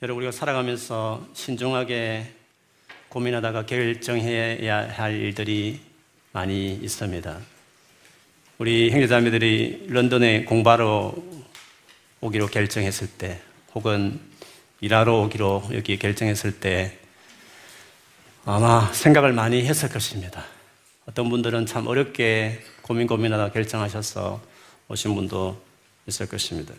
여러분 우리가 살아가면서 신중하게 고민하다가 결정해야 할 일들이 많이 있습니다. 우리 형제자매들이 런던에 공부하러 오기로 결정했을 때, 혹은 일하러 오기로 여기 결정했을 때, 아마 생각을 많이 했을 것입니다. 어떤 분들은 참 어렵게 고민 고민하다 결정하셔서 오신 분도 있을 것입니다.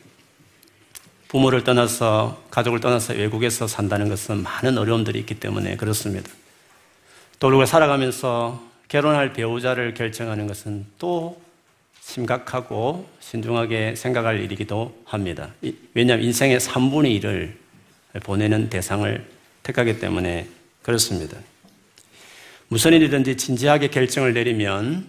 부모를 떠나서 가족을 떠나서 외국에서 산다는 것은 많은 어려움들이 있기 때문에 그렇습니다. 또 우리가 살아가면서 결혼할 배우자를 결정하는 것은 또 심각하고 신중하게 생각할 일이기도 합니다. 왜냐하면 인생의 3분의 1을 보내는 대상을 택하기 때문에 그렇습니다. 무슨 일이든지 진지하게 결정을 내리면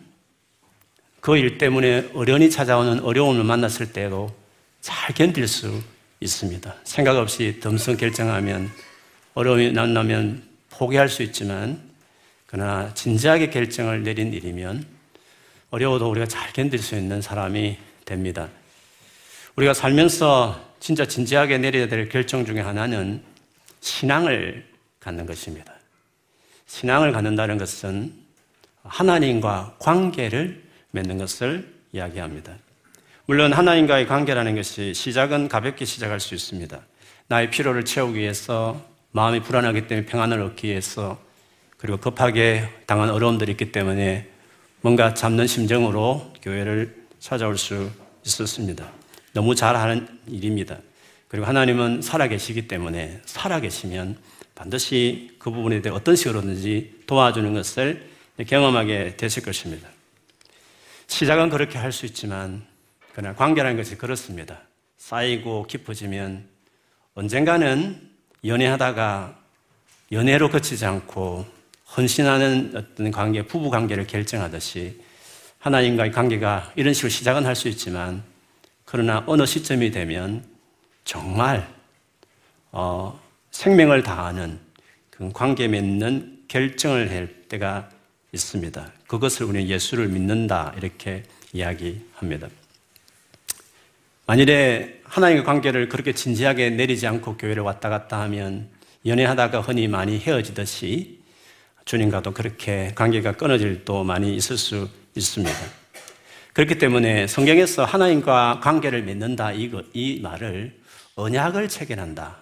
그 일 때문에 어련히 찾아오는 어려움을 만났을 때도 잘 견딜 수 있습니다. 생각 없이 덤성 결정하면 어려움이 만나면 포기할 수 있지만 그러나 진지하게 결정을 내린 일이면 어려워도 우리가 잘 견딜 수 있는 사람이 됩니다. 우리가 살면서 진짜 진지하게 내려야 될 결정 중에 하나는 신앙을 갖는 것입니다. 신앙을 갖는다는 것은 하나님과 관계를 맺는 것을 이야기합니다. 물론 하나님과의 관계라는 것이 시작은 가볍게 시작할 수 있습니다. 나의 피로를 채우기 위해서 마음이 불안하기 때문에 평안을 얻기 위해서 그리고 급하게 당한 어려움들이 있기 때문에 뭔가 잡는 심정으로 교회를 찾아올 수 있었습니다. 너무 잘하는 일입니다. 그리고 하나님은 살아계시기 때문에 살아계시면 반드시 그 부분에 대해 어떤 식으로든지 도와주는 것을 경험하게 되실 것입니다. 시작은 그렇게 할 수 있지만 그러나 관계라는 것이 그렇습니다. 쌓이고 깊어지면 언젠가는 연애하다가 연애로 그치지 않고 헌신하는 어떤 관계, 부부 관계를 결정하듯이 하나님과의 관계가 이런 식으로 시작은 할 수 있지만 그러나 어느 시점이 되면 정말 어, 생명을 다하는 그 관계 맺는 결정을 할 때가 있습니다. 그것을 우리는 예수를 믿는다 이렇게 이야기합니다. 만일에 하나님과 관계를 그렇게 진지하게 내리지 않고 교회를 왔다 갔다 하면 연애하다가 흔히 많이 헤어지듯이 주님과도 그렇게 관계가 끊어질 또 많이 있을 수 있습니다. 그렇기 때문에 성경에서 하나님과 관계를 맺는다 이거, 이 말을 언약을 체결한다.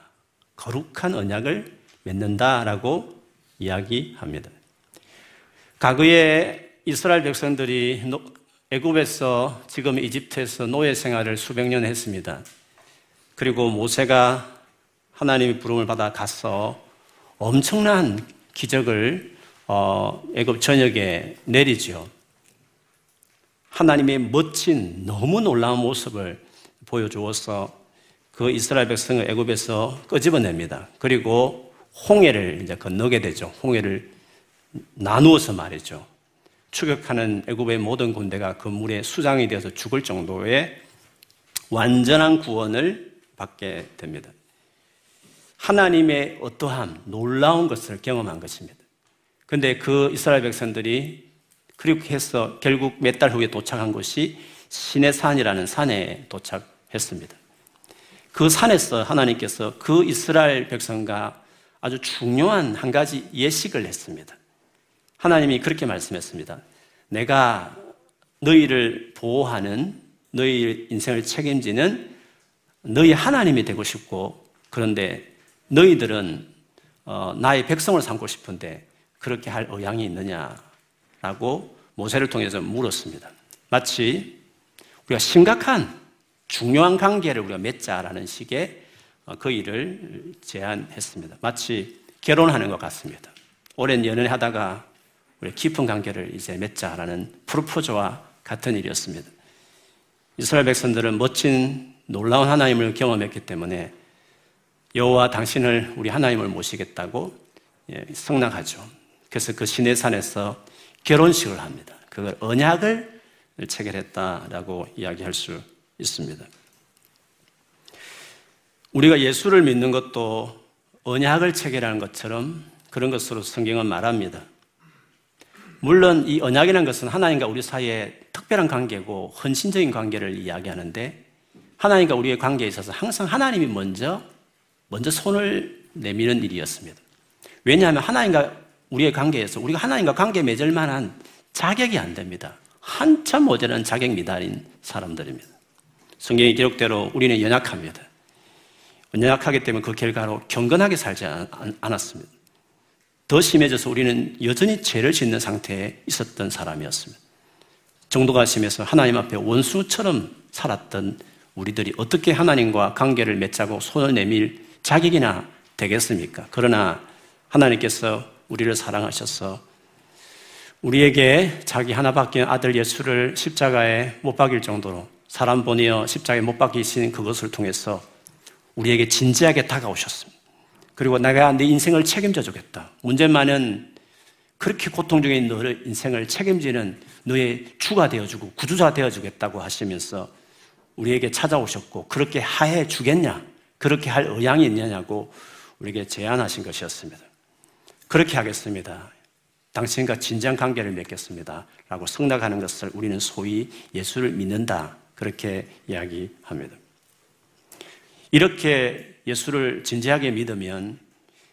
거룩한 언약을 맺는다라고 이야기합니다. 과거에 이스라엘 백성들이 애굽에서 지금 이집트에서 노예 생활을 수백 년 했습니다. 그리고 모세가 하나님의 부름을 받아 가서 엄청난 기적을 어, 애굽 전역에 내리죠. 하나님의 멋진 너무 놀라운 모습을 보여주어서 그 이스라엘 백성을 애굽에서 끄집어냅니다. 그리고 홍해를 이제 건너게 되죠. 홍해를 나누어서 말이죠. 추격하는 애굽의 모든 군대가 그 물에 수장이 되어서 죽을 정도의 완전한 구원을 받게 됩니다. 하나님의 어떠함, 놀라운 것을 경험한 것입니다. 근데 그 이스라엘 백성들이 그렇게 해서 결국 몇 달 후에 도착한 곳이 신의 산이라는 산에 도착했습니다. 그 산에서 하나님께서 그 이스라엘 백성과 아주 중요한 한 가지 예식을 했습니다. 하나님이 그렇게 말씀했습니다. 내가 너희를 보호하는 너희 인생을 책임지는 너희 하나님이 되고 싶고 그런데 너희들은 어, 나의 백성을 삼고 싶은데 그렇게 할 의향이 있느냐라고 모세를 통해서 물었습니다. 마치 우리가 심각한 중요한 관계를 우리가 맺자라는 식의 어, 그 일을 제안했습니다. 마치 결혼하는 것 같습니다. 오랜 연애를 하다가 우리 깊은 관계를 이제 맺자라는 프로포즈와 같은 일이었습니다. 이스라엘 백성들은 멋진 놀라운 하나님을 경험했기 때문에 여호와 당신을 우리 하나님을 모시겠다고 예, 성낙하죠. 그래서 그 시내 산에서 결혼식을 합니다. 그걸 언약을 체결했다라고 이야기할 수 있습니다. 우리가 예수를 믿는 것도 언약을 체결하는 것처럼 그런 것으로 성경은 말합니다. 물론 이 언약이라는 것은 하나님과 우리 사이에 특별한 관계고 헌신적인 관계를 이야기하는데 하나님과 우리의 관계에 있어서 항상 하나님이 먼저 먼저 손을 내미는 일이었습니다. 왜냐하면 하나님과 우리의 관계에서 우리가 하나님과 관계 맺을 만한 자격이 안 됩니다. 한참 모자란 자격 미달인 사람들입니다. 성경의 기록대로 우리는 연약합니다. 연약하기 때문에 그 결과로 경건하게 살지 않았습니다. 더 심해져서 우리는 여전히 죄를 짓는 상태에 있었던 사람이었습니다. 정도가 심해서 하나님 앞에 원수처럼 살았던 우리들이 어떻게 하나님과 관계를 맺자고 손을 내밀 자격이나 되겠습니까? 그러나 하나님께서 우리를 사랑하셔서 우리에게 자기 하나밖에 아들 예수를 십자가에 못 박일 정도로 사람 보내어 십자가에 못 박이신 그것을 통해서 우리에게 진지하게 다가오셨습니다. 그리고 내가 네 인생을 책임져 주겠다. 문제만은 그렇게 고통 중에 있는 너의 인생을 책임지는 너의 주가 되어주고 구주자 되어주겠다고 하시면서 우리에게 찾아오셨고 그렇게 하해 주겠냐? 그렇게 할 의향이 있느냐고 우리에게 제안하신 것이었습니다. 그렇게 하겠습니다. 당신과 진지한 관계를 맺겠습니다. 라고 승낙하는 것을 우리는 소위 예수를 믿는다. 그렇게 이야기합니다. 이렇게 예수를 진지하게 믿으면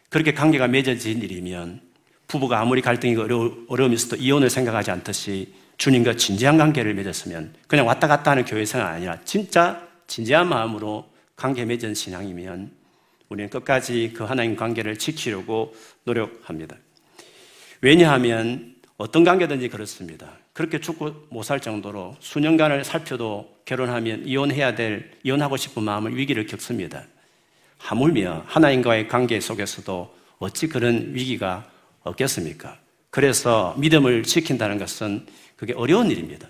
그렇게 관계가 맺어진 일이면 부부가 아무리 갈등이 어려, 어려움이 있어도 이혼을 생각하지 않듯이 주님과 진지한 관계를 맺었으면 그냥 왔다 갔다 하는 교회 생활 아니라 진짜 진지한 마음으로 관계 맺은 신앙이면 우리는 끝까지 그 하나님 관계를 지키려고 노력합니다. 왜냐하면 어떤 관계든지 그렇습니다. 그렇게 죽고 못 살 정도로 수년간을 살펴도 결혼하면 이혼해야 될, 이혼하고 싶은 마음을 위기를 겪습니다. 하물며 하나님과의 관계 속에서도 어찌 그런 위기가 없겠습니까? 그래서 믿음을 지킨다는 것은 그게 어려운 일입니다.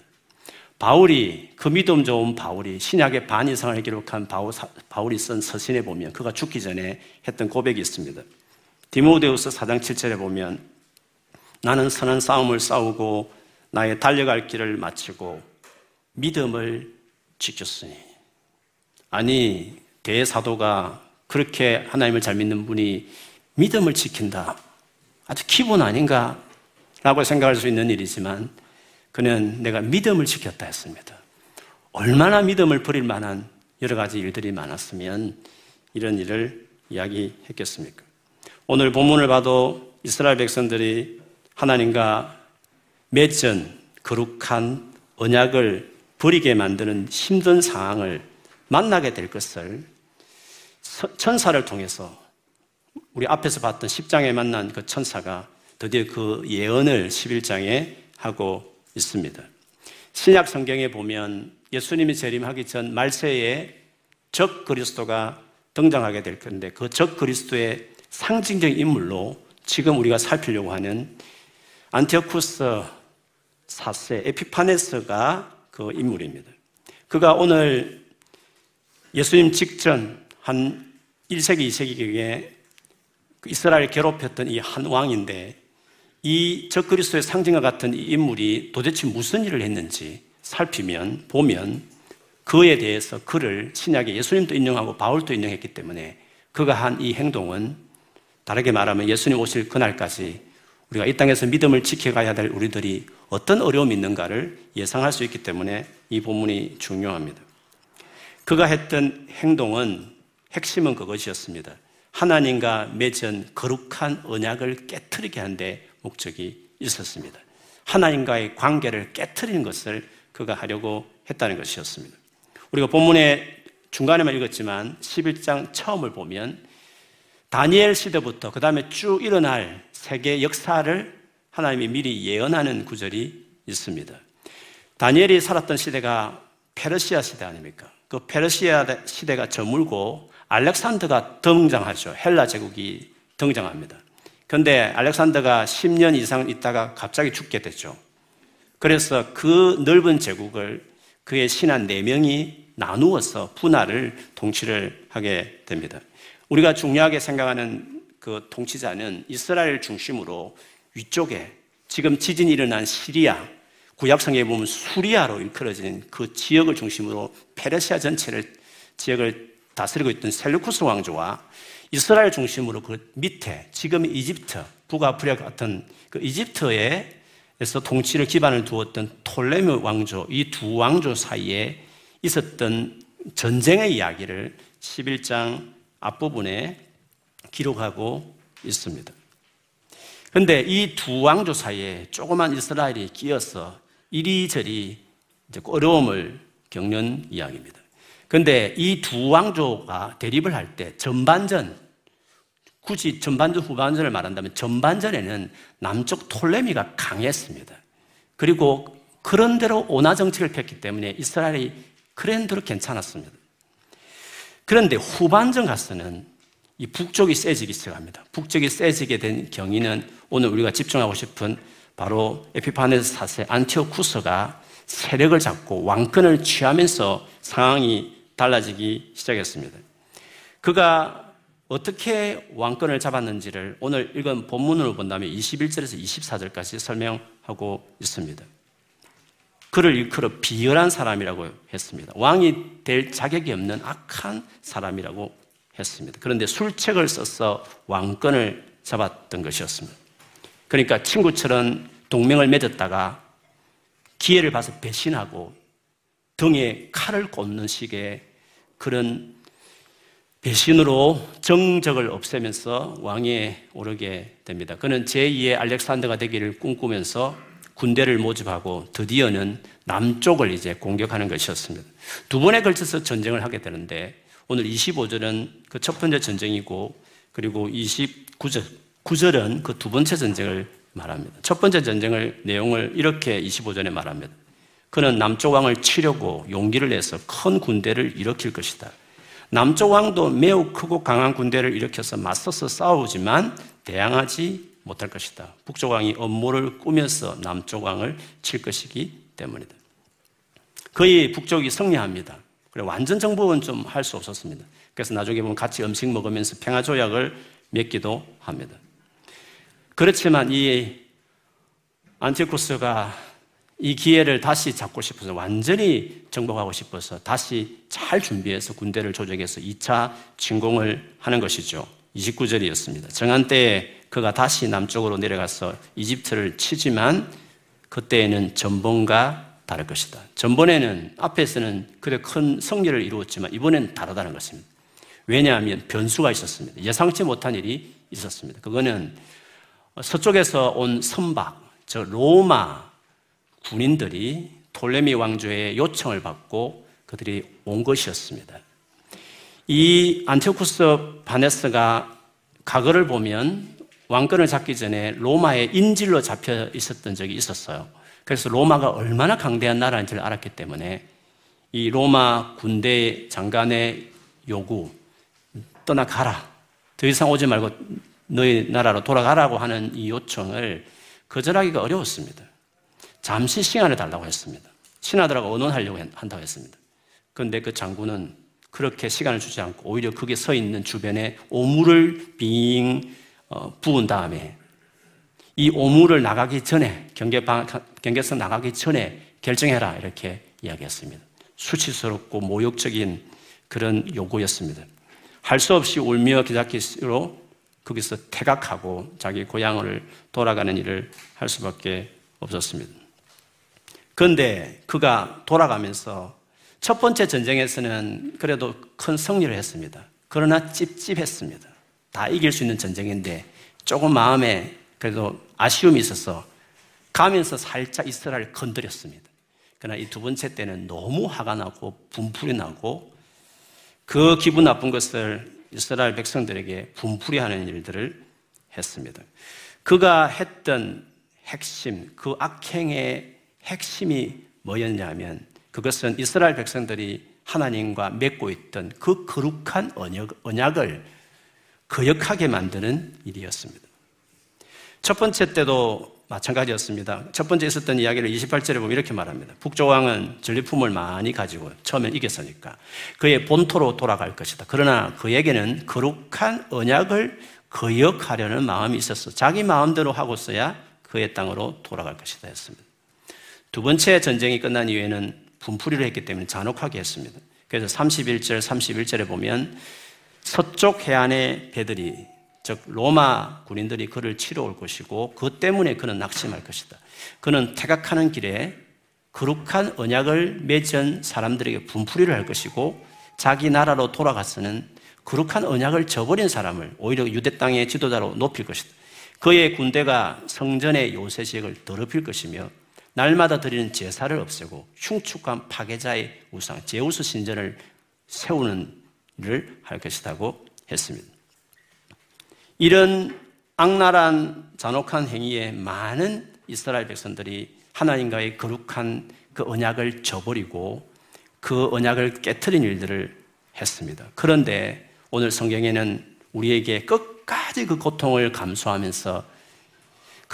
바울이 그 믿음 좋은 바울이 신약의 반 이상을 기록한 바울, 바울이 쓴 서신에 보면 그가 죽기 전에 했던 고백이 있습니다. 디모데우스 4장 7절에 보면 나는 선한 싸움을 싸우고 나의 달려갈 길을 마치고 믿음을 지켰으니 아니 대사도가 그렇게 하나님을 잘 믿는 분이 믿음을 지킨다. 아주 기본 아닌가? 라고 생각할 수 있는 일이지만 그는 내가 믿음을 지켰다 했습니다. 얼마나 믿음을 버릴 만한 여러 가지 일들이 많았으면 이런 일을 이야기했겠습니까? 오늘 본문을 봐도 이스라엘 백성들이 하나님과 맺은 거룩한 언약을 버리게 만드는 힘든 상황을 만나게 될 것을 천사를 통해서 우리 앞에서 봤던 10장에 만난 그 천사가 드디어 그 예언을 11장에 하고 있습니다. 신약 성경에 보면 예수님이 재림하기 전 말세에 적 그리스도가 등장하게 될 건데 그 적 그리스도의 상징적 인물로 지금 우리가 살피려고 하는 안티오쿠스 4세 에피파네스가 그 인물입니다. 그가 오늘 예수님 직전 한 1세기, 2세기경에 그 이스라엘 괴롭혔던 이 한 왕인데 이 적그리스도의 상징과 같은 이 인물이 도대체 무슨 일을 했는지 살피면 보면 그에 대해서 그를 신약에 예수님도 인용하고 바울도 인용했기 때문에 그가 한 이 행동은 다르게 말하면 예수님 오실 그날까지 우리가 이 땅에서 믿음을 지켜가야 될 우리들이 어떤 어려움이 있는가를 예상할 수 있기 때문에 이 본문이 중요합니다. 그가 했던 행동은 핵심은 그것이었습니다. 하나님과 맺은 거룩한 언약을 깨뜨리게 한 데 목적이 있었습니다. 하나님과의 관계를 깨뜨리는 것을 그가 하려고 했다는 것이었습니다. 우리가 본문의 중간에만 읽었지만 11장 처음을 보면 다니엘 시대부터 그 다음에 쭉 일어날 세계 역사를 하나님이 미리 예언하는 구절이 있습니다. 다니엘이 살았던 시대가 페르시아 시대 아닙니까? 그 페르시아 시대가 저물고 알렉산더가 등장하죠. 헬라 제국이 등장합니다. 그런데 알렉산더가 10년 이상 있다가 갑자기 죽게 됐죠. 그래서 그 넓은 제국을 그의 신한 4명이 나누어서 분할을 통치를 하게 됩니다. 우리가 중요하게 생각하는 그 통치자는 이스라엘 중심으로 위쪽에 지금 지진이 일어난 시리아, 구약성에 보면 수리아로 일컬어진 그 지역을 중심으로 페르시아 전체를 지역을 다스리고 있던 셀루쿠스 왕조와 이스라엘 중심으로 그 밑에 지금 이집트, 북아프리카 같은 그 이집트에서 통치를 기반을 두었던 톨레미 왕조, 이 두 왕조 사이에 있었던 전쟁의 이야기를 11장 앞부분에 기록하고 있습니다. 그런데 이 두 왕조 사이에 조그만 이스라엘이 끼어서 이리저리 어려움을 겪는 이야기입니다. 그런데 이 두 왕조가 대립을 할 때 전반전, 굳이 전반전, 후반전을 말한다면 전반전에는 남쪽 톨레미가 강했습니다. 그리고 그런대로 온화 정책을 폈기 때문에 이스라엘이 그랜대로 괜찮았습니다. 그런데 후반전 가서는 이 북쪽이 세지기 시작합니다. 북쪽이 세지게 된 경위는 오늘 우리가 집중하고 싶은 바로 에피파네스 4세 안티오쿠스가 세력을 잡고 왕권을 취하면서 상황이 달라지기 시작했습니다. 그가 어떻게 왕권을 잡았는지를 오늘 읽은 본문으로 본다면 21절에서 24절까지 설명하고 있습니다. 그를 일컬어 비열한 사람이라고 했습니다. 왕이 될 자격이 없는 악한 사람이라고 했습니다. 그런데 술책을 써서 왕권을 잡았던 것이었습니다. 그러니까 친구처럼 동맹을 맺었다가 기회를 봐서 배신하고 등에 칼을 꽂는 식의 그런 배신으로 정적을 없애면서 왕위에 오르게 됩니다. 그는 제2의 알렉산더가 되기를 꿈꾸면서 군대를 모집하고 드디어는 남쪽을 이제 공격하는 것이었습니다. 두 번에 걸쳐서 전쟁을 하게 되는데 오늘 25절은 그 첫 번째 전쟁이고 그리고 29절 9절은 그 두 번째 전쟁을 말합니다. 첫 번째 전쟁을 내용을 이렇게 25절에 말합니다. 그는 남쪽 왕을 치려고 용기를 내서 큰 군대를 일으킬 것이다. 남쪽 왕도 매우 크고 강한 군대를 일으켜서 맞서서 싸우지만 대항하지 못할 것이다. 북쪽 왕이 업무를 꾸며서 남쪽 왕을 칠 것이기 때문이다. 거의 북쪽이 승리합니다. 그래 완전 정복은 좀 할 수 없었습니다. 그래서 나중에 보면 같이 음식 먹으면서 평화 조약을 맺기도 합니다. 그렇지만 이 안티쿠스가 이 기회를 다시 잡고 싶어서 완전히 정복하고 싶어서 다시 잘 준비해서 군대를 조정해서 2차 진공을 하는 것이죠. 29절이었습니다. 정한 때에 그가 다시 남쪽으로 내려가서 이집트를 치지만 그때에는 전번과 다를 것이다. 전번에는 앞에서는 그래 큰 승리를 이루었지만 이번엔 다르다는 것입니다. 왜냐하면 변수가 있었습니다. 예상치 못한 일이 있었습니다. 그거는 서쪽에서 온 선박, 저 로마 군인들이 톨레미 왕조의 요청을 받고 그들이 온 것이었습니다. 이 안티오쿠스 바네스가 과거를 보면 왕권을 잡기 전에 로마의 인질로 잡혀 있었던 적이 있었어요. 그래서 로마가 얼마나 강대한 나라인지를 알았기 때문에 이 로마 군대 장관의 요구, 떠나가라. 더 이상 오지 말고 너희 나라로 돌아가라고 하는 이 요청을 거절하기가 어려웠습니다. 잠시 시간을 달라고 했습니다. 신하들하고 의논하려고 한다고 했습니다. 그런데 그 장군은 그렇게 시간을 주지 않고 오히려 거기에 서 있는 주변에 오물을 빙 어, 부은 다음에 이 오물을 나가기 전에 경계 경계선 나가기 전에 결정해라 이렇게 이야기했습니다. 수치스럽고 모욕적인 그런 요구였습니다. 할 수 없이 울며 기다리기로 거기서 퇴각하고 자기 고향을 돌아가는 일을 할 수밖에 없었습니다. 그런데 그가 돌아가면서 첫 번째 전쟁에서는 그래도 큰 승리를 했습니다. 그러나 찝찝했습니다. 다 이길 수 있는 전쟁인데 조금 마음에 그래도 아쉬움이 있어서 가면서 살짝 이스라엘을 건드렸습니다. 그러나 이 두 번째 때는 너무 화가 나고 분풀이 나고 그 기분 나쁜 것을 이스라엘 백성들에게 분풀이 하는 일들을 했습니다. 그가 했던 핵심, 그 악행의 핵심이 뭐였냐면 그것은 이스라엘 백성들이 하나님과 맺고 있던 그 거룩한 언약, 언약 을 거역하게 만드는 일이었습니다. 첫 번째 때도 마찬가지였습니다. 첫 번째 있었던 이야기를 28절에 보면 이렇게 말합니다. 북조왕은 전리품을 많이 가지고 처음엔 이겼으니까 그의 본토로 돌아갈 것이다. 그러나 그에게는 거룩한 언약을 거역하려는 마음이 있었어. 자기 마음대로 하고서야 그의 땅으로 돌아갈 것이다 했습니다. 두 번째 전쟁이 끝난 이후에는 분풀이를 했기 때문에 잔혹하게 했습니다. 그래서 31절, 31절에 보면 서쪽 해안의 배들이 즉 로마 군인들이 그를 치러 올 것이고 그 때문에 그는 낙심할 것이다. 그는 퇴각하는 길에 거룩한 언약을 맺은 사람들에게 분풀이를 할 것이고 자기 나라로 돌아가서는 거룩한 언약을 저버린 사람을 오히려 유대 땅의 지도자로 높일 것이다. 그의 군대가 성전의 요새식을 더럽힐 것이며 날마다 드리는 제사를 없애고 흉측한 파괴자의 우상 제우스 신전을 세우는 일을 할 것이라고 했습니다. 이런 악랄한 잔혹한 행위에 많은 이스라엘 백성들이 하나님과의 거룩한 그 언약을 저버리고 그 언약을 깨뜨린 일들을 했습니다. 그런데 오늘 성경에는 우리에게 끝까지 그 고통을 감수하면서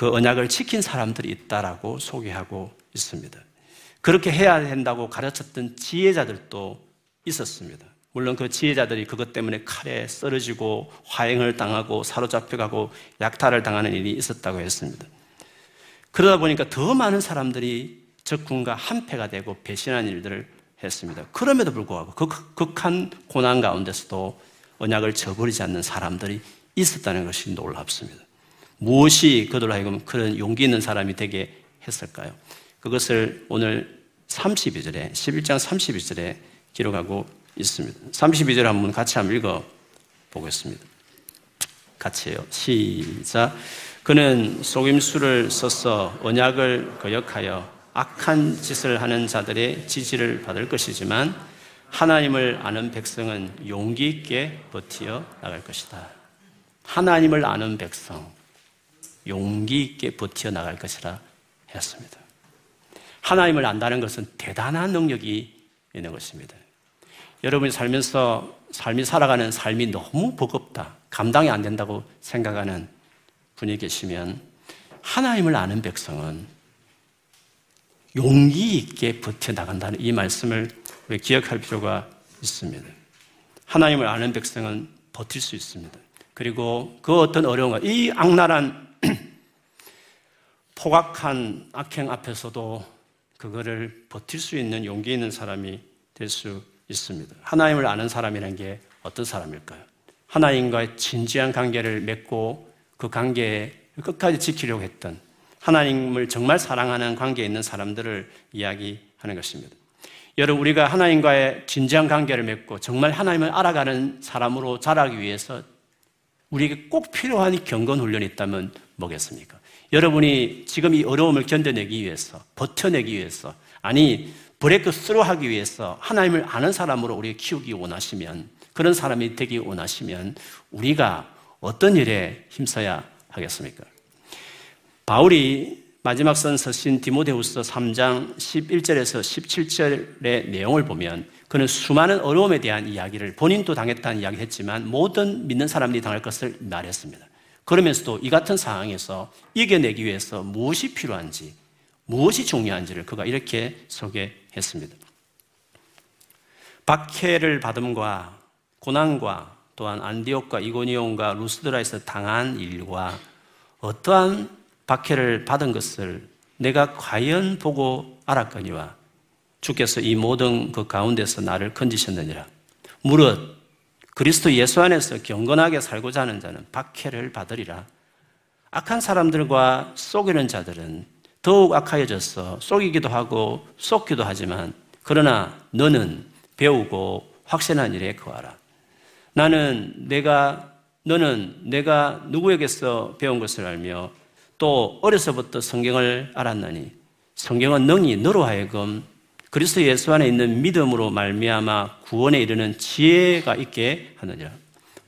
그 언약을 지킨 사람들이 있다라고 소개하고 있습니다. 그렇게 해야 된다고 가르쳤던 지혜자들도 있었습니다. 물론 그 지혜자들이 그것 때문에 칼에 쓰러지고 화행을 당하고 사로잡혀가고 약탈을 당하는 일이 있었다고 했습니다. 그러다 보니까 더 많은 사람들이 적군과 한패가 되고 배신한 일들을 했습니다. 그럼에도 불구하고 그 극한 고난 가운데서도 언약을 저버리지 않는 사람들이 있었다는 것이 놀랍습니다. 무엇이 그들로 하여금 그런 용기 있는 사람이 되게 했을까요? 그것을 오늘 32절에, 11장 32절에 기록하고 있습니다. 32절 한번 같이 한번 읽어 보겠습니다. 같이 해요. 시작. 그는 속임수를 써서 언약을 거역하여 악한 짓을 하는 자들의 지지를 받을 것이지만 하나님을 아는 백성은 용기 있게 버티어 나갈 것이다. 하나님을 아는 백성, 용기 있게 버티어 나갈 것이라 했습니다. 하나님을 안다는 것은 대단한 능력이 있는 것입니다. 여러분이 살면서 삶이 살아가는 삶이 너무 버겁다, 감당이 안 된다고 생각하는 분이 계시면 하나님을 아는 백성은 용기 있게 버텨나간다는 이 말씀을 우리 기억할 필요가 있습니다. 하나님을 아는 백성은 버틸 수 있습니다. 그리고 그 어떤 어려움과 이 악랄한 포각한 악행 앞에서도 그거를 버틸 수 있는 용기 있는 사람이 될 수 있습니다. 하나님을 아는 사람이라는 게 어떤 사람일까요? 하나님과의 진지한 관계를 맺고 그 관계에 끝까지 지키려고 했던 하나님을 정말 사랑하는 관계에 있는 사람들을 이야기하는 것입니다. 여러분, 우리가 하나님과의 진지한 관계를 맺고 정말 하나님을 알아가는 사람으로 자라기 위해서 우리에게 꼭 필요한 경건 훈련이 있다면 뭐겠습니까? 여러분이 지금 이 어려움을 견뎌내기 위해서, 버텨내기 위해서, 아니, 브레이크 스루 하기 위해서 하나님을 아는 사람으로 우리 키우기 원하시면, 그런 사람이 되기 원하시면, 우리가 어떤 일에 힘써야 하겠습니까? 바울이 마지막 선 서신 디모데후서 3장 11절에서 17절의 내용을 보면 그는 수많은 어려움에 대한 이야기를 본인도 당했다는 이야기를 했지만 모든 믿는 사람들이 당할 것을 말했습니다. 그러면서도 이 같은 상황에서 이겨내기 위해서 무엇이 필요한지, 무엇이 중요한지를 그가 이렇게 소개했습니다. 박해를 받음과 고난과 또한 안디옥과 이고니온과 루스드라에서 당한 일과 어떠한 박해를 받은 것을 내가 과연 보고 알았거니와 주께서 이 모든 그 가운데서 나를 건지셨느니라. 무릇 그리스도 예수 안에서 경건하게 살고자 하는 자는 박해를 받으리라. 악한 사람들과 속이는 자들은 더욱 악하여져서 속이기도 하고 속기도 하지만 그러나 너는 배우고 확신한 일에 거하라. 나는 내가 너는 내가 누구에게서 배운 것을 알며 또 어려서부터 성경을 알았나니 성경은 능히 너로 하여금 그리스도 예수 안에 있는 믿음으로 말미암아 구원에 이르는 지혜가 있게 하느니라.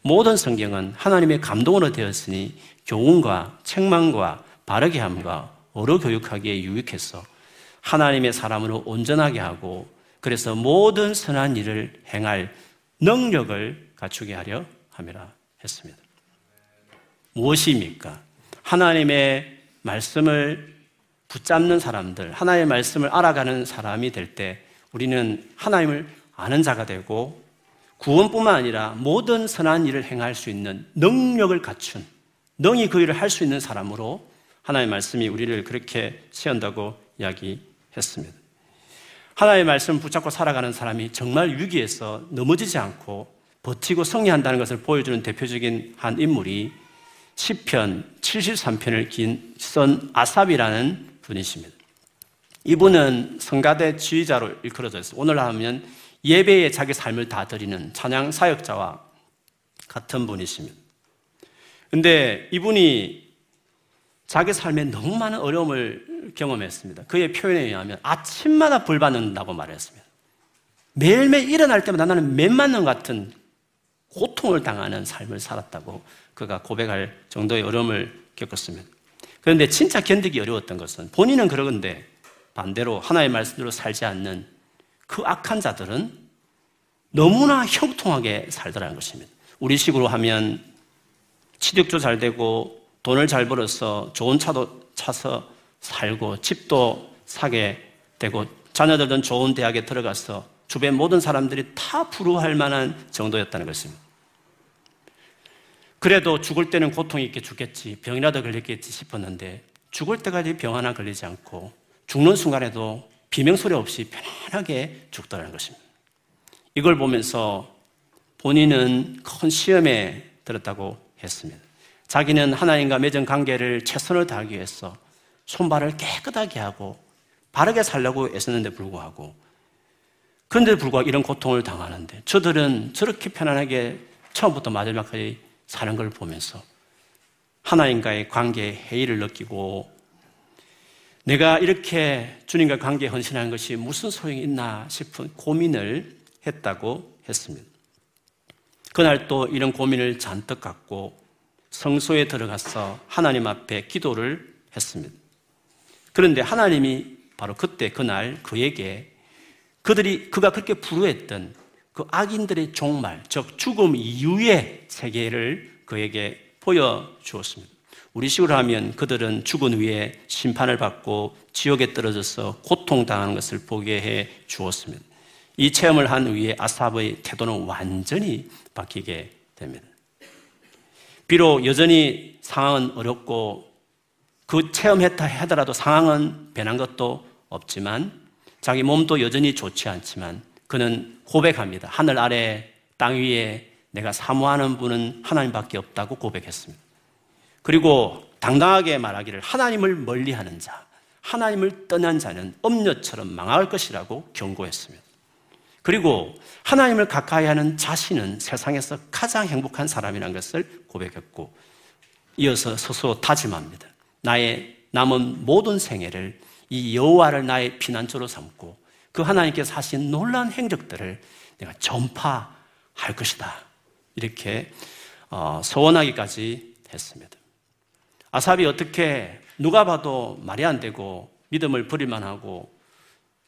모든 성경은 하나님의 감동으로 되었으니 교훈과 책망과 바르게 함과 어로 교육하기에 유익해서 하나님의 사람으로 온전하게 하고 그래서 모든 선한 일을 행할 능력을 갖추게 하려 함이라 했습니다. 무엇입니까? 하나님의 말씀을 붙잡는 사람들, 하나님의 말씀을 알아가는 사람이 될 때 우리는 하나님을 아는 자가 되고 구원뿐만 아니라 모든 선한 일을 행할 수 있는 능력을 갖춘 능히 그 일을 할 수 있는 사람으로 하나님의 말씀이 우리를 그렇게 세운다고 이야기했습니다. 하나님의 말씀을 붙잡고 살아가는 사람이 정말 위기에서 넘어지지 않고 버티고 승리한다는 것을 보여주는 대표적인 한 인물이 시편 73편을 쓴 아삽이라는 분이십니다. 이분은 성가대 지휘자로 일컬어져 있어요. 오늘 하면 예배에 자기 삶을 다 드리는 찬양 사역자와 같은 분이십니다. 근데 이분이 자기 삶에 너무 많은 어려움을 경험했습니다. 그의 표현에 의하면 아침마다 불 받는다고 말했습니다. 매일매일 일어날 때마다 나는 매 맞는 같은 고통을 당하는 삶을 살았다고 그가 고백할 정도의 어려움을 겪었습니다. 그런데 진짜 견디기 어려웠던 것은 본인은 그러건데 반대로 하나의 말씀대로 살지 않는 그 악한 자들은 너무나 형통하게 살더라는 것입니다. 우리 식으로 하면 취득도 잘 되고 돈을 잘 벌어서 좋은 차도 차서 살고 집도 사게 되고 자녀들은 좋은 대학에 들어가서 주변 모든 사람들이 다 부러워할 만한 정도였다는 것입니다. 그래도 죽을 때는 고통이 있게 죽겠지, 병이라도 걸렸겠지 싶었는데 죽을 때까지 병 하나 걸리지 않고 죽는 순간에도 비명소리 없이 편안하게 죽더라는 것입니다. 이걸 보면서 본인은 큰 시험에 들었다고 했습니다. 자기는 하나님과 맺은 관계를 최선을 다하기 위해서 손발을 깨끗하게 하고 바르게 살려고 애썼는데 불구하고 그런데도 불구하고 이런 고통을 당하는데 저들은 저렇게 편안하게 처음부터 마지막까지 사는 걸 보면서 하나님과의 관계에 해이를 느끼고 내가 이렇게 주님과 관계에 헌신하는 것이 무슨 소용이 있나 싶은 고민을 했다고 했습니다. 그날 또 이런 고민을 잔뜩 갖고 성소에 들어가서 하나님 앞에 기도를 했습니다. 그런데 하나님이 바로 그때 그날 그에게 그들이 그가 그렇게 부르했던 그 악인들의 종말, 즉 죽음 이후의 세계를 그에게 보여 주었습니다. 우리 식으로 하면 그들은 죽은 후에 심판을 받고 지옥에 떨어져서 고통당하는 것을 보게 해 주었습니다. 이 체험을 한 후에 아삽의 태도는 완전히 바뀌게 됩니다. 비록 여전히 상황은 어렵고 그 체험했다 하더라도 상황은 변한 것도 없지만 자기 몸도 여전히 좋지 않지만 그는 고백합니다. 하늘 아래 땅 위에 내가 사모하는 분은 하나님밖에 없다고 고백했습니다. 그리고 당당하게 말하기를 하나님을 멀리 하는 자, 하나님을 떠난 자는 엄녀처럼 망할 것이라고 경고했습니다. 그리고 하나님을 가까이 하는 자신은 세상에서 가장 행복한 사람이라는 것을 고백했고 이어서 스스로 다짐합니다. 나의 남은 모든 생애를 이 여호와를 나의 피난처로 삼고 그 하나님께서 하신 놀라운 행적들을 내가 전파할 것이다. 이렇게 어, 소원하기까지 했습니다. 아삽이 어떻게 누가 봐도 말이 안 되고 믿음을 버릴만 하고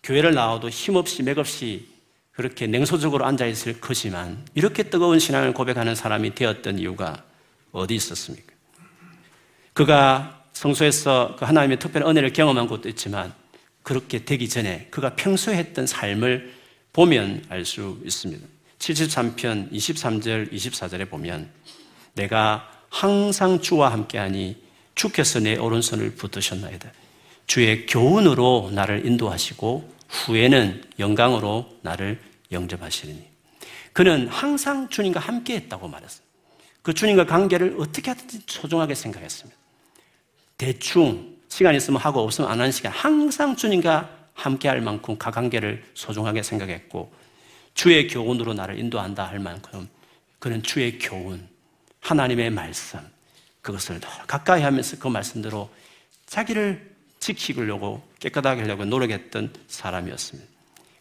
교회를 나와도 힘없이 맥없이 그렇게 냉소적으로 앉아있을 것이만 이렇게 뜨거운 신앙을 고백하는 사람이 되었던 이유가 어디 있었습니까? 그가 성소에서 그 하나님의 특별한 은혜를 경험한 것도 있지만 그렇게 되기 전에 그가 평소에 했던 삶을 보면 알 수 있습니다. 73편 23절, 24절에 보면 내가 항상 주와 함께하니 주께서 내 오른손을 붙드셨나이다. 주의 교훈으로 나를 인도하시고 후에는 영광으로 나를 영접하시리니. 그는 항상 주님과 함께 했다고 말했어요. 그 주님과 관계를 어떻게 하든지 소중하게 생각했습니다. 대충 시간 있으면 하고 없으면 안 하는 시간 항상 주님과 함께 할 만큼 그 관계를 소중하게 생각했고 주의 교훈으로 나를 인도한다 할 만큼 그는 주의 교훈, 하나님의 말씀 그것을 가까이 하면서 그 말씀대로 자기를 지키려고 깨끗하게 하려고 노력했던 사람이었습니다.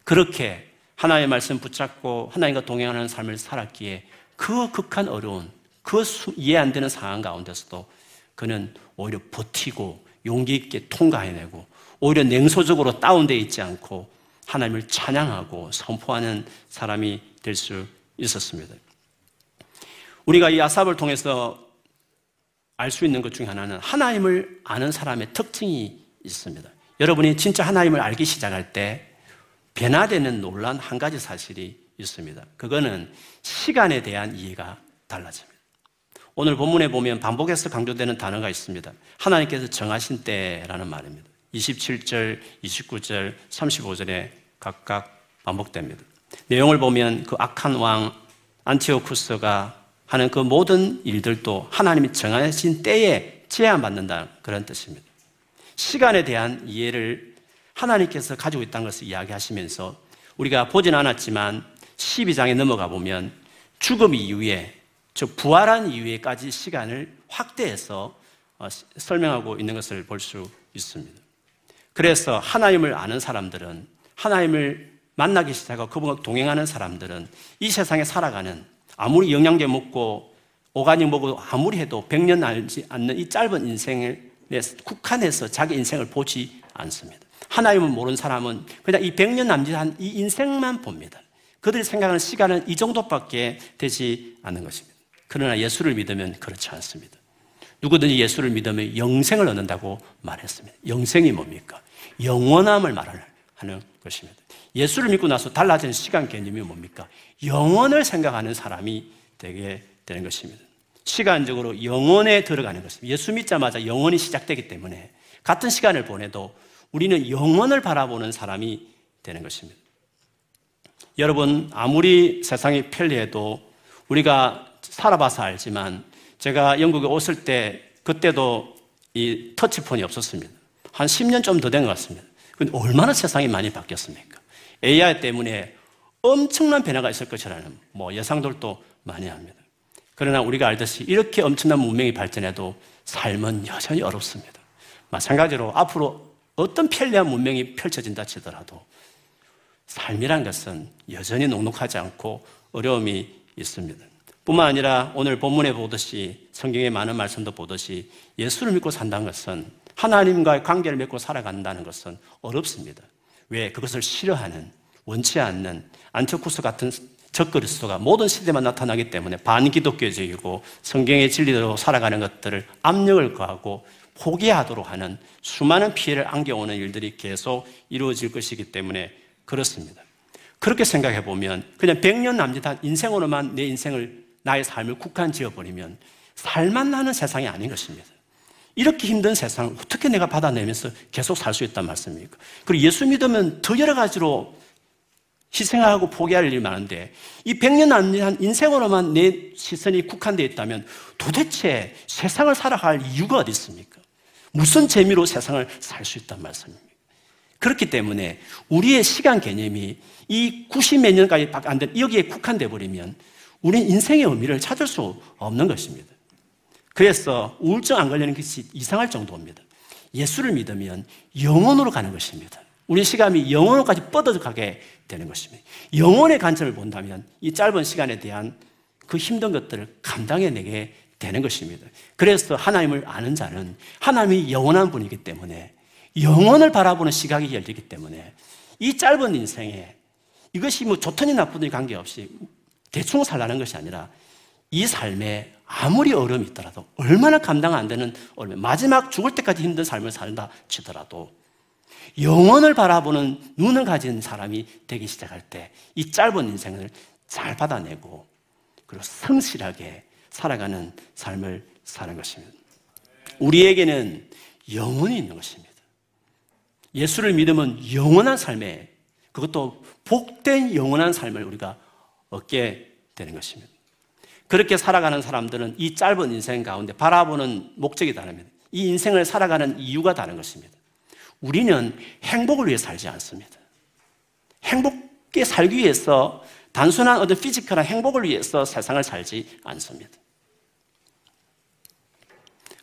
그렇게 하나님의 말씀 붙잡고 하나님과 동행하는 삶을 살았기에 그 극한 어려운 그 이해 안 되는 상황 가운데서도 그는 오히려 버티고 용기 있게 통과해내고 오히려 냉소적으로 다운되어 있지 않고 하나님을 찬양하고 선포하는 사람이 될 수 있었습니다. 우리가 이 아삽을 통해서 알 수 있는 것 중에 하나는 하나님을 아는 사람의 특징이 있습니다. 여러분이 진짜 하나님을 알기 시작할 때 변화되는 놀란 한 가지 사실이 있습니다. 그거는 시간에 대한 이해가 달라집니다. 오늘 본문에 보면 반복해서 강조되는 단어가 있습니다. 하나님께서 정하신 때라는 말입니다. 27절, 29절, 35절에 각각 반복됩니다. 내용을 보면 그 악한 왕 안티오쿠스가 하는 그 모든 일들도 하나님이 정하신 때에 제한받는다 그런 뜻입니다. 시간에 대한 이해를 하나님께서 가지고 있다는 것을 이야기하시면서 우리가 보진 않았지만 12장에 넘어가 보면 죽음 이후에 즉 부활한 이후에까지 시간을 확대해서 어, 설명하고 있는 것을 볼 수 있습니다. 그래서 하나님을 아는 사람들은 하나님을 만나기 시작하고 그분과 동행하는 사람들은 이 세상에 살아가는 아무리 영양제 먹고 오가닉 먹고 아무리 해도 100년 알지 않는 이 짧은 인생을 국한해서 자기 인생을 보지 않습니다. 하나님을 모르는 사람은 그냥 이 100년 남짓한 이 인생만 봅니다. 그들이 생각하는 시간은 이 정도밖에 되지 않는 것입니다. 그러나 예수를 믿으면 그렇지 않습니다. 누구든지 예수를 믿으면 영생을 얻는다고 말했습니다. 영생이 뭡니까? 영원함을 말하는 것입니다. 예수를 믿고 나서 달라지는 시간 개념이 뭡니까? 영원을 생각하는 사람이 되게 되는 것입니다. 시간적으로 영원에 들어가는 것입니다. 예수 믿자마자 영원이 시작되기 때문에 같은 시간을 보내도 우리는 영원을 바라보는 사람이 되는 것입니다. 여러분, 아무리 세상이 편리해도 우리가 살아봐서 알지만 제가 영국에 왔을 때 그때도 이 터치폰이 없었습니다. 한 10년 좀 더 된 것 같습니다. 근데 얼마나 세상이 많이 바뀌었습니까? AI 때문에 엄청난 변화가 있을 것이라는 뭐 예상들도 많이 합니다. 그러나 우리가 알듯이 이렇게 엄청난 문명이 발전해도 삶은 여전히 어렵습니다. 마찬가지로 앞으로 어떤 편리한 문명이 펼쳐진다 치더라도 삶이란 것은 여전히 녹록하지 않고 어려움이 있습니다. 뿐만 아니라 오늘 본문에 보듯이 성경의 많은 말씀도 보듯이 예수를 믿고 산다는 것은 하나님과의 관계를 맺고 살아간다는 것은 어렵습니다. 왜? 그것을 싫어하는, 원치 않는 안티쿠스 같은 적그리스도가 모든 시대만 나타나기 때문에 반기독교적이고 성경의 진리대로 살아가는 것들을 압력을 가하고 포기하도록 하는 수많은 피해를 안겨오는 일들이 계속 이루어질 것이기 때문에 그렇습니다. 그렇게 생각해 보면 그냥 100년 남짓한 인생으로만 내 인생을 나의 삶을 국한 지어버리면 살만 나는 세상이 아닌 것입니다. 이렇게 힘든 세상을 어떻게 내가 받아내면서 계속 살 수 있단 말씀입니까? 그리고 예수 믿으면 더 여러 가지로 희생하고 포기할 일이 많은데 이 100년 남짓한 인생으로만 내 시선이 국한되어 있다면 도대체 세상을 살아갈 이유가 어디 있습니까? 무슨 재미로 세상을 살 수 있단 말씀입니다. 그렇기 때문에 우리의 시간 개념이 이 90 몇 년까지 안 된 여기에 국한돼 버리면 우리는 인생의 의미를 찾을 수 없는 것입니다. 그래서 우울증 안 걸리는 것이 이상할 정도입니다. 예수를 믿으면 영원으로 가는 것입니다. 우리 시간이 영원까지 뻗어가게 되는 것입니다. 영원의 관점을 본다면 이 짧은 시간에 대한 그 힘든 것들을 감당해내게 되는 것입니다. 그래서 하나님을 아는 자는 하나님이 영원한 분이기 때문에 영원을 바라보는 시각이 열리기 때문에 이 짧은 인생에 이것이 뭐 좋더니 나쁘더니 관계없이 대충 살라는 것이 아니라 이 삶에 아무리 어려움이 있더라도 얼마나 감당 안 되는 어려움, 마지막 죽을 때까지 힘든 삶을 살다 치더라도 영원을 바라보는 눈을 가진 사람이 되기 시작할 때 이 짧은 인생을 잘 받아내고 그리고 성실하게 살아가는 삶을 사는 것입니다. 우리에게는 영원이 있는 것입니다. 예수를 믿으면 영원한 삶에 그것도 복된 영원한 삶을 우리가 얻게 되는 것입니다. 그렇게 살아가는 사람들은 이 짧은 인생 가운데 바라보는 목적이 다릅니다. 이 인생을 살아가는 이유가 다른 것입니다. 우리는 행복을 위해 살지 않습니다. 행복하게 살기 위해서 단순한 어떤 피지컬한 행복을 위해서 세상을 살지 않습니다.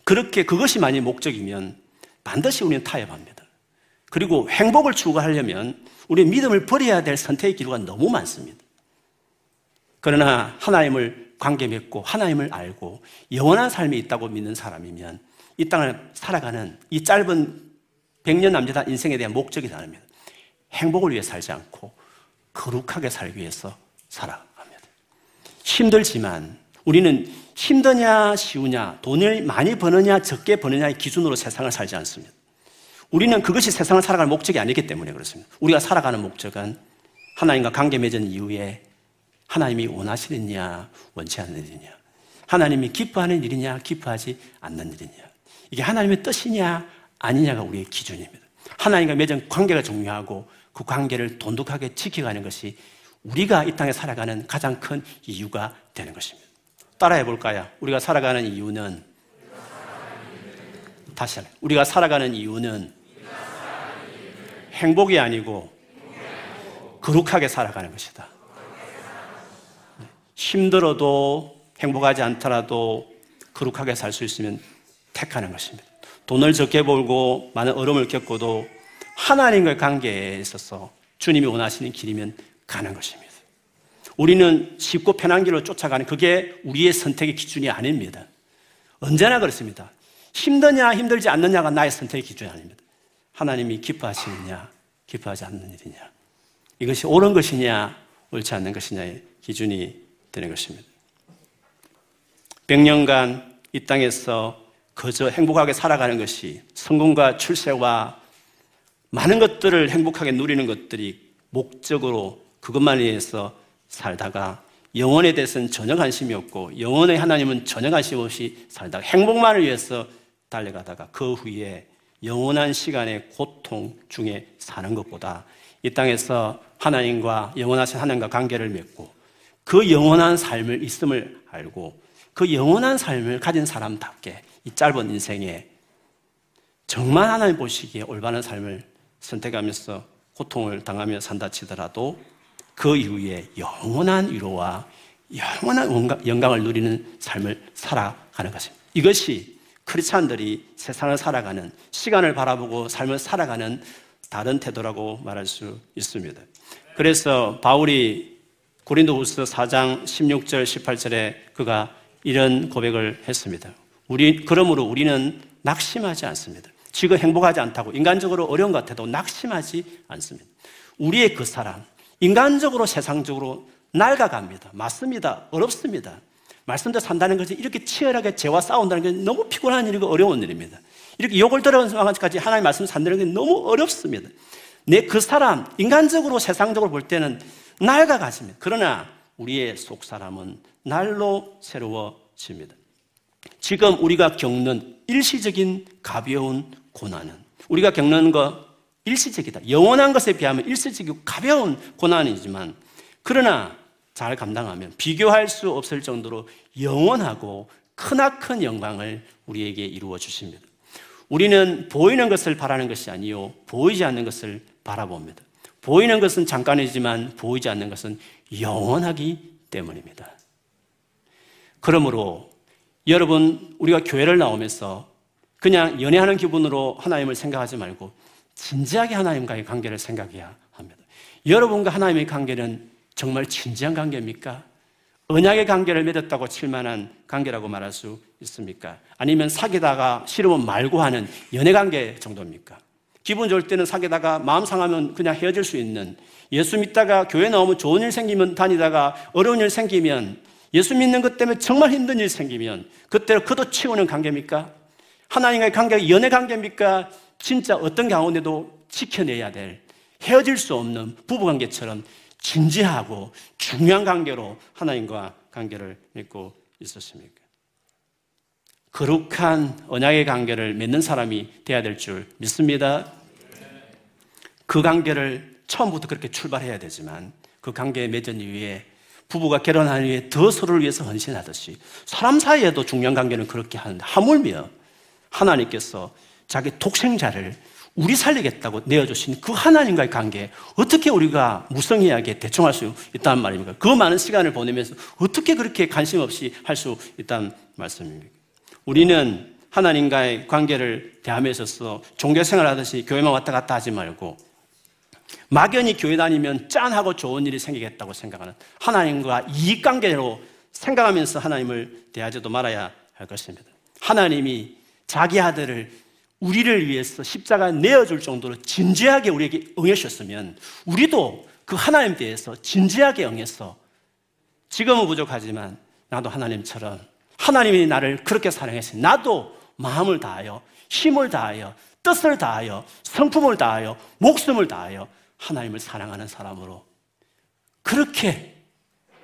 그렇게 그것이 만약 목적이면 반드시 우리는 타협합니다. 그리고 행복을 추구하려면 우리 믿음을 버려야 될 선택의 기로가 너무 많습니다. 그러나 하나님을 관계 맺고 하나님을 알고 영원한 삶이 있다고 믿는 사람이면 이 땅을 살아가는 이 짧은 100년 남짓한 인생에 대한 목적이 다릅니다. 행복을 위해 살지 않고 거룩하게 살기 위해서 살아갑니다. 힘들지만 우리는 힘드냐 쉬우냐 돈을 많이 버느냐 적게 버느냐의 기준으로 세상을 살지 않습니다. 우리는 그것이 세상을 살아갈 목적이 아니기 때문에 그렇습니다. 우리가 살아가는 목적은 하나님과 관계 맺은 이후에 하나님이 원하시느냐 원치 일이냐 하나님이 기뻐하는 일이냐 기뻐하지 않는 일이냐 이게 하나님의 뜻이냐 아니냐가 우리의 기준입니다. 하나님과 맺은 관계가 중요하고 그 관계를 돈독하게 지켜가는 것이 우리가 이 땅에 살아가는 가장 큰 이유가 되는 것입니다. 따라해 볼까요? 우리가 살아가는 이유는 다시 하나. 우리가 살아가는 이유는 행복이 아니고 거룩하게 살아가는 것이다. 힘들어도 행복하지 않더라도 거룩하게 살 수 있으면 택하는 것입니다. 돈을 적게 벌고 많은 어려움을 겪고도 하나님과의 관계에 있어서 주님이 원하시는 길이면 가는 것입니다. 우리는 쉽고 편한 길로 쫓아가는 그게 우리의 선택의 기준이 아닙니다. 언제나 그렇습니다. 힘드냐 힘들지 않느냐가 나의 선택의 기준이 아닙니다. 하나님이 기뻐하시느냐 기뻐하지 않는 일이냐 이것이 옳은 것이냐 옳지 않는 것이냐의 기준이 되는 것입니다. 100년간 이 땅에서 그저 행복하게 살아가는 것이 성공과 출세와 많은 것들을 행복하게 누리는 것들이 목적으로 그것만 위해서 살다가 영혼에 대해서는 전혀 관심이 없고 영혼의 하나님은 전혀 관심 없이 살다가 행복만을 위해서 달려가다가 그 후에 영원한 시간의 고통 중에 사는 것보다 이 땅에서 하나님과 영원하신 하나님과 관계를 맺고 그 영원한 삶을 있음을 알고 그 영원한 삶을 가진 사람답게 이 짧은 인생에 정말 하나님 보시기에 올바른 삶을 선택하면서 고통을 당하며 산다 치더라도 그 이후에 영원한 위로와 영원한 영광을 누리는 삶을 살아가는 것입니다. 이것이 크리스찬들이 세상을 살아가는 시간을 바라보고 삶을 살아가는 다른 태도라고 말할 수 있습니다. 그래서 바울이 고린도후서 4장 16절 18절에 그가 이런 고백을 했습니다. 우리 그러므로 우리는 낙심하지 않습니다. 지금 행복하지 않다고 인간적으로 어려운 것 같아도 낙심하지 않습니다. 우리의 그 사람 인간적으로 세상적으로 낡아갑니다. 맞습니다. 어렵습니다. 말씀대로 산다는 것이 이렇게 치열하게 죄와 싸운다는 게 너무 피곤한 일이고 어려운 일입니다. 이렇게 욕을 들어가면서까지 하나님 말씀 산다는 게 너무 어렵습니다. 내 그 사람, 인간적으로 세상적으로 볼 때는 낡아가십니다. 그러나 우리의 속 사람은 날로 새로워집니다. 지금 우리가 겪는 일시적인 가벼운 고난은 우리가 겪는 것 일시적이다. 영원한 것에 비하면 일시적이고 가벼운 고난이지만 그러나 잘 감당하면 비교할 수 없을 정도로 영원하고 크나큰 영광을 우리에게 이루어 주십니다. 우리는 보이는 것을 바라는 것이 아니요 보이지 않는 것을 바라봅니다. 보이는 것은 잠깐이지만 보이지 않는 것은 영원하기 때문입니다. 그러므로 여러분 우리가 교회를 나오면서 그냥 연애하는 기분으로 하나님을 생각하지 말고 진지하게 하나님과의 관계를 생각해야 합니다. 여러분과 하나님의 관계는 정말 진지한 관계입니까? 언약의 관계를 맺었다고 칠 만한 관계라고 말할 수 있습니까? 아니면 사귀다가 싫으면 말고 하는 연애 관계 정도입니까? 기분 좋을 때는 사귀다가 마음 상하면 그냥 헤어질 수 있는 예수 믿다가 교회 나오면 좋은 일 생기면 다니다가 어려운 일 생기면 예수 믿는 것 때문에 정말 힘든 일 생기면 그때로 그도 치우는 관계입니까? 하나님과의 관계가 연애 관계입니까? 진짜 어떤 가운데도 지켜내야 될 헤어질 수 없는 부부 관계처럼 진지하고 중요한 관계로 하나님과 관계를 맺고 있었습니까? 거룩한 언약의 관계를 맺는 사람이 되어야 될 줄 믿습니다. 그 관계를 처음부터 그렇게 출발해야 되지만 그 관계에 맺은 이후에 부부가 결혼한 이후에 더 서로를 위해서 헌신하듯이 사람 사이에도 중요한 관계는 그렇게 하는데 하물며 하나님께서 자기 독생자를 우리 살리겠다고 내어주신 그 하나님과의 관계 어떻게 우리가 무성의하게 대충할 수 있다는 말입니까? 그 많은 시간을 보내면서 어떻게 그렇게 관심 없이 할 수 있다는 말씀입니까? 우리는 하나님과의 관계를 대함에 있어서 종교 생활 하듯이 교회만 왔다 갔다 하지 말고 막연히 교회 다니면 짠하고 좋은 일이 생기겠다고 생각하는 하나님과 이익관계로 생각하면서 하나님을 대하지도 말아야 할 것입니다. 하나님이 자기 아들을 우리를 위해서 십자가 내어줄 정도로 진지하게 우리에게 응해주셨으면 우리도 그 하나님 대해서 진지하게 응해서 지금은 부족하지만 나도 하나님처럼 하나님이 나를 그렇게 사랑했으니 나도 마음을 다하여 힘을 다하여 뜻을 다하여 성품을 다하여 목숨을 다하여 하나님을 사랑하는 사람으로 그렇게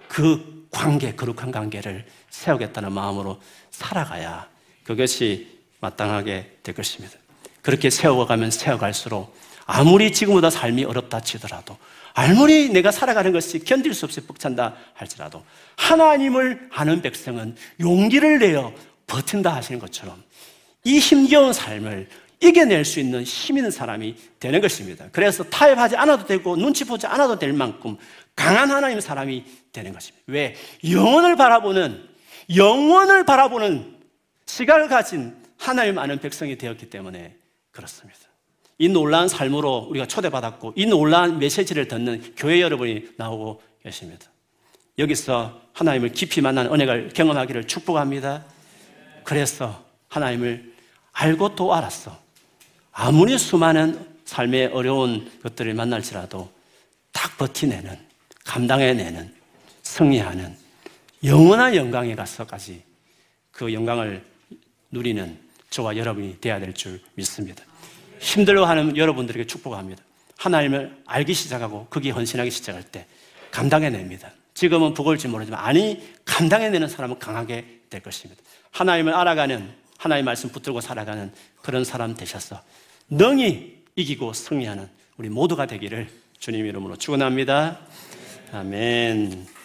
그 관계, 거룩한 관계를 세우겠다는 마음으로 살아가야 그것이 마땅하게 될 것입니다. 그렇게 세워가면 세워갈수록 아무리 지금보다 삶이 어렵다 치더라도 아무리 내가 살아가는 것이 견딜 수 없이 벅찬다 할지라도 하나님을 아는 백성은 용기를 내어 버틴다 하시는 것처럼 이 힘겨운 삶을 이겨낼 수 있는 힘 있는 사람이 되는 것입니다. 그래서 타협하지 않아도 되고 눈치 보지 않아도 될 만큼 강한 하나님 사람이 되는 것입니다. 왜? 영혼을 바라보는 영원을 바라보는 시각을 가진 하나님 아는 백성이 되었기 때문에 그렇습니다. 이 놀라운 삶으로 우리가 초대받았고 이 놀라운 메시지를 듣는 교회 여러분이 나오고 계십니다. 여기서 하나님을 깊이 만나는 은혜를 경험하기를 축복합니다. 그래서 하나님을 알고 또 알았어. 아무리 수많은 삶의 어려운 것들을 만날지라도 딱 버티내는, 감당해내는, 승리하는 영원한 영광에 가서까지 그 영광을 누리는 저와 여러분이 되어야 될 줄 믿습니다. 힘들어하는 여러분들에게 축복합니다. 하나님을 알기 시작하고 거기에 헌신하기 시작할 때 감당해냅니다. 지금은 부걸지 모르지만 아니 감당해내는 사람은 강하게 될 것입니다. 하나님을 알아가는 하나님의 말씀 붙들고 살아가는 그런 사람 되셔서 능히 이기고 승리하는 우리 모두가 되기를 주님 이름으로 축원합니다. 아멘.